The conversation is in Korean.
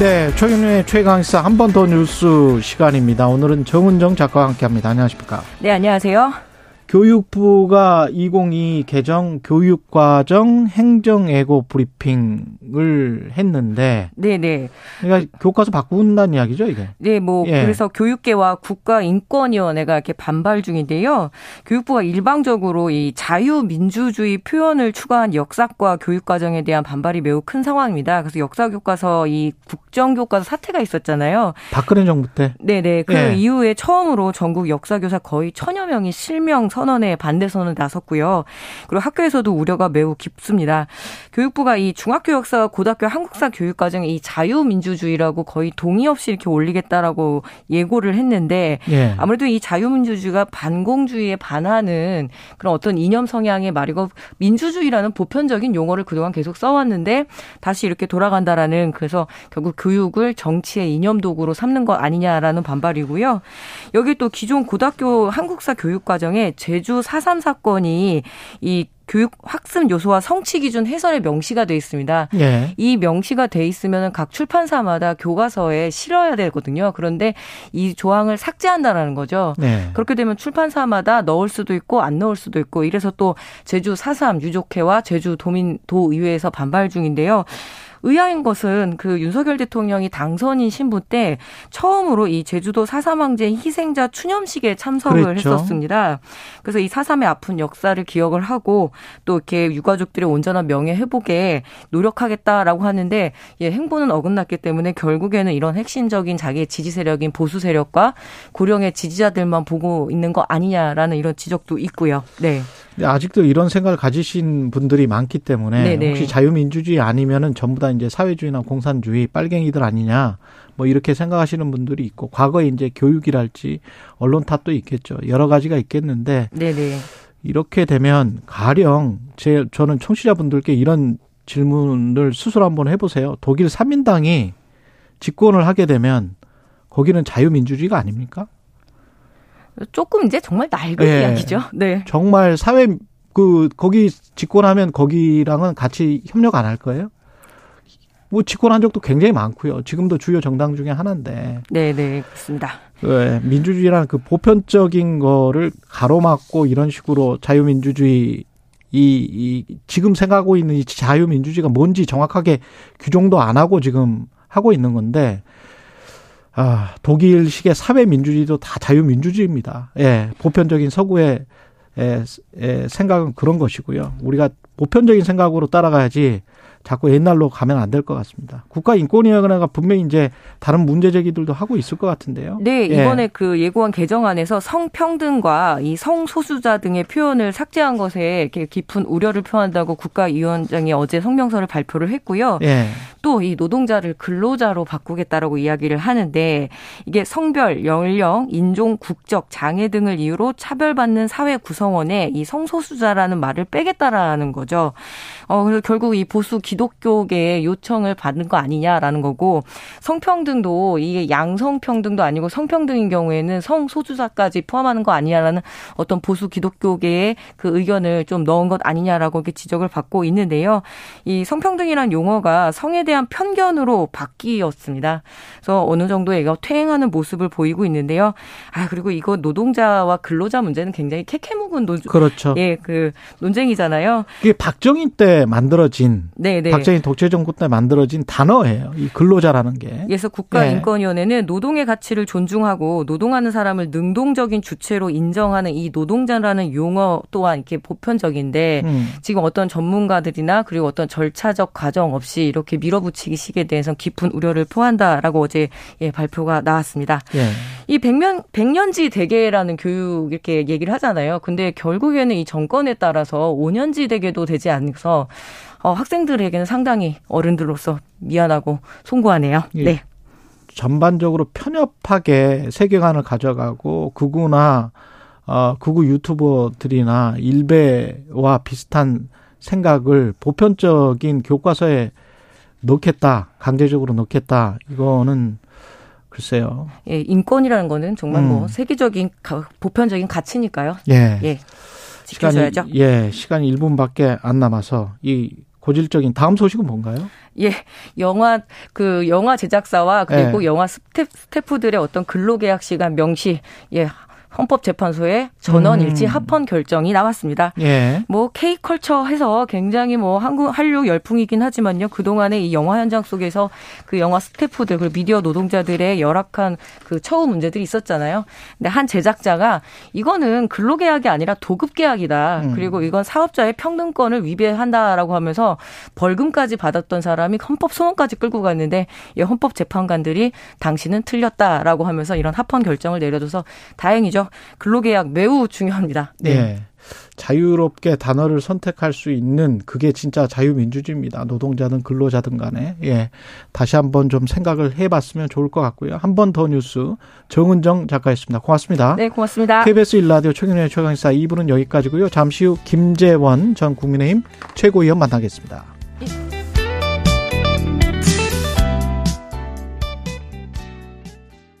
네, 최경련의 최강시사 한 번 더 뉴스 시간입니다. 오늘은 정은정 작가와 함께합니다. 안녕하십니까? 네, 안녕하세요. 교육부가 2022 개정 교육과정 행정예고 브리핑을 했는데 네네. 그러니까 교과서 바꾼다는 이야기죠, 이게? 네, 뭐 예. 그래서 교육계와 국가인권위원회가 이렇게 반발 중인데요. 교육부가 일방적으로 이 자유민주주의 표현을 추가한 역사과 교육과정에 대한 반발이 매우 큰 상황입니다. 그래서 역사교과서 이 국정교과서 사태가 있었잖아요. 박근혜 정부 때? 네네. 그 예. 이후에 처음으로 전국 역사교사 거의 천여 명이 실명 선언에 반대 선언을 나섰고요. 그리고 학교에서도 우려가 매우 깊습니다. 교육부가 이 중학교 역사, 고등학교 한국사 교육 과정에 이 자유민주주의라고 거의 동의 없이 이렇게 올리겠다라고 예고를 했는데 예. 아무래도 이 자유민주주의가 반공주의에 반하는 그런 어떤 이념 성향의 말이고 민주주의라는 보편적인 용어를 그동안 계속 써왔는데 다시 이렇게 돌아간다라는 그래서 결국 교육을 정치의 이념 도구로 삼는 것 아니냐라는 반발이고요. 여기 또 기존 고등학교 한국사 교육 과정에 제 주4.3 사건이 이 교육 학습 요소와 성취 기준 해설에 명시가 돼 있습니다. 예. 이 명시가 돼 있으면 각 출판사마다 교과서에 실어야 되거든요. 그런데 이 조항을 삭제한다라는 거죠. 네. 그렇게 되면 출판사마다 넣을 수도 있고 안 넣을 수도 있고 이래서 또 제주 4.3 유족회와 제주 도민 도 의회에서 반발 중인데요. 의아한 것은 그 윤석열 대통령이 당선인 신부 때 처음으로 이 제주도 사삼항제 희생자 추념식에 참석을 그랬죠. 했었습니다. 그래서 이 사삼의 아픈 역사를 기억을 하고 또 이렇게 유가족들의 온전한 명예 회복에 노력하겠다라고 하는데 예, 행보는 어긋났기 때문에 결국에는 이런 핵심적인 자기의 지지 세력인 보수 세력과 고령의 지지자들만 보고 있는 거 아니냐라는 이런 지적도 있고요. 네. 아직도 이런 생각을 가지신 분들이 많기 때문에 네네. 혹시 자유민주주의 아니면은 전부 다 이제 사회주의나 공산주의 빨갱이들 아니냐 뭐 이렇게 생각하시는 분들이 있고 과거에 이제 교육이랄지 언론 탓도 있겠죠 여러 가지가 있겠는데 네네. 이렇게 되면 가령 제 저는 청취자분들께 이런 질문을 스스로 한번 해보세요 독일 삼민당이 집권을 하게 되면 거기는 자유민주주의가 아닙니까? 조금 이제 정말 낡은 네. 이야기죠. 네. 정말 사회 그 거기 집권하면 거기랑은 같이 협력 안 할 거예요? 뭐 집권한 적도 굉장히 많고요. 지금도 주요 정당 중에 하나인데. 네, 네, 그렇습니다. 네, 민주주의라는 그 보편적인 거를 가로막고 이런 식으로 자유민주주의 이, 이 지금 생각하고 있는 이 자유민주주의가 뭔지 정확하게 규정도 안 하고 지금 하고 있는 건데 아, 독일식의 사회민주주의도 다 자유민주주의입니다. 예, 보편적인 서구의 예, 예, 생각은 그런 것이고요. 우리가 보편적인 생각으로 따라가야지 자꾸 옛날로 가면 안 될 것 같습니다. 국가인권위원회가 분명히 이제 다른 문제 제기들도 하고 있을 것 같은데요. 네, 예. 이번에 예. 그 예고안 개정안에서 성평등과 이 성소수자 등의 표현을 삭제한 것에 이렇게 깊은 우려를 표한다고 국가위원장이 어제 성명서를 발표를 했고요. 예. 또이 노동자를 근로자로 바꾸겠다라고 이야기를 하는데 이게 성별, 연령, 인종, 국적, 장애 등을 이유로 차별받는 사회 구성원에 이 성소수자라는 말을 빼겠다라는 거죠. 어, 그래서 결국 이 보수 기 독교계의 요청을 받는 거 아니냐라는 거고 성평등도 이게 양성평등도 아니고 성평등인 경우에는 성소수자까지 포함하는 거 아니냐라는 어떤 보수 기독교계의 그 의견을 좀 넣은 것 아니냐라고 이렇게 지적을 받고 있는데요. 이 성평등이란 용어가 성에 대한 편견으로 바뀌었습니다. 그래서 어느 정도 얘가 퇴행하는 모습을 보이고 있는데요. 아 그리고 이거 노동자와 근로자 문제는 굉장히 캐캐묵은 논 그렇죠. 예, 그 논쟁이잖아요. 이게 박정희 때 만들어진 네 네. 네. 박정희 독재 정부 때 만들어진 단어예요. 이 근로자라는 게. 그래서 국가인권위원회는 네. 노동의 가치를 존중하고 노동하는 사람을 능동적인 주체로 인정하는 이 노동자라는 용어 또한 이렇게 보편적인데 음. 지금 어떤 전문가들이나 그리고 어떤 절차적 과정 없이 이렇게 밀어붙이기 식에 대해서 깊은 우려를 표한다라고 어제 예, 발표가 나왔습니다. 예. 이 백년 백년지 대계라는 교육 이렇게 얘기를 하잖아요. 근데 결국에는 이 정권에 따라서 5년지 대계도 되지 않아서 어, 학생들에게는 상당히 어른들로서 미안하고 송구하네요. 예. 네. 전반적으로 편협하게 세계관을 가져가고 극우나 어, 극우 유튜버들이나 일베와 비슷한 생각을 보편적인 교과서에 넣겠다, 강제적으로 넣겠다. 이거는 글쎄요. 예, 인권이라는 거는 정말 뭐 음. 뭐 세계적인 보편적인 가치니까요. 예. 예. 지켜줘야죠. 시간이, 예, 시간이 1분밖에 안 남아서 이 고질적인 다음 소식은 뭔가요? 예, 영화 그 영화 제작사와 그리고 예. 영화 스태, 스태프들의 어떤 근로계약 시간 명시 예 헌법재판소의 전원 음. 일치 합헌 결정이 나왔습니다. 예. 뭐 K컬처 해서 굉장히 뭐 한국 한류 열풍이긴 하지만요. 그동안에 이 영화 현장 속에서 그 영화 스태프들 그리고 미디어 노동자들의 열악한 그 처우 문제들이 있었잖아요. 근데 한 제작자가 이거는 근로계약이 아니라 도급계약이다. 음. 그리고 이건 사업자의 평등권을 위배한다라고 하면서 벌금까지 받았던 사람이 헌법 소원까지 끌고 갔는데 이 헌법 재판관들이 당신은 틀렸다라고 하면서 이런 합헌 결정을 내려줘서 다행이죠. 거죠. 근로계약 매우 중요합니다. 네. 네. 자유롭게 단어를 선택할 수 있는 그게 진짜 자유민주주의입니다. 노동자든 근로자든 간에. 예. 다시 한번 좀 생각을 해 봤으면 좋을 것 같고요. 한 번 더 뉴스 정은정 작가였습니다. 고맙습니다. 네, 고맙습니다. KBS 일라디오 최경련의 최강사 2부는 여기까지고요. 잠시 후 김재원 전 국민의힘 최고위원 만나겠습니다.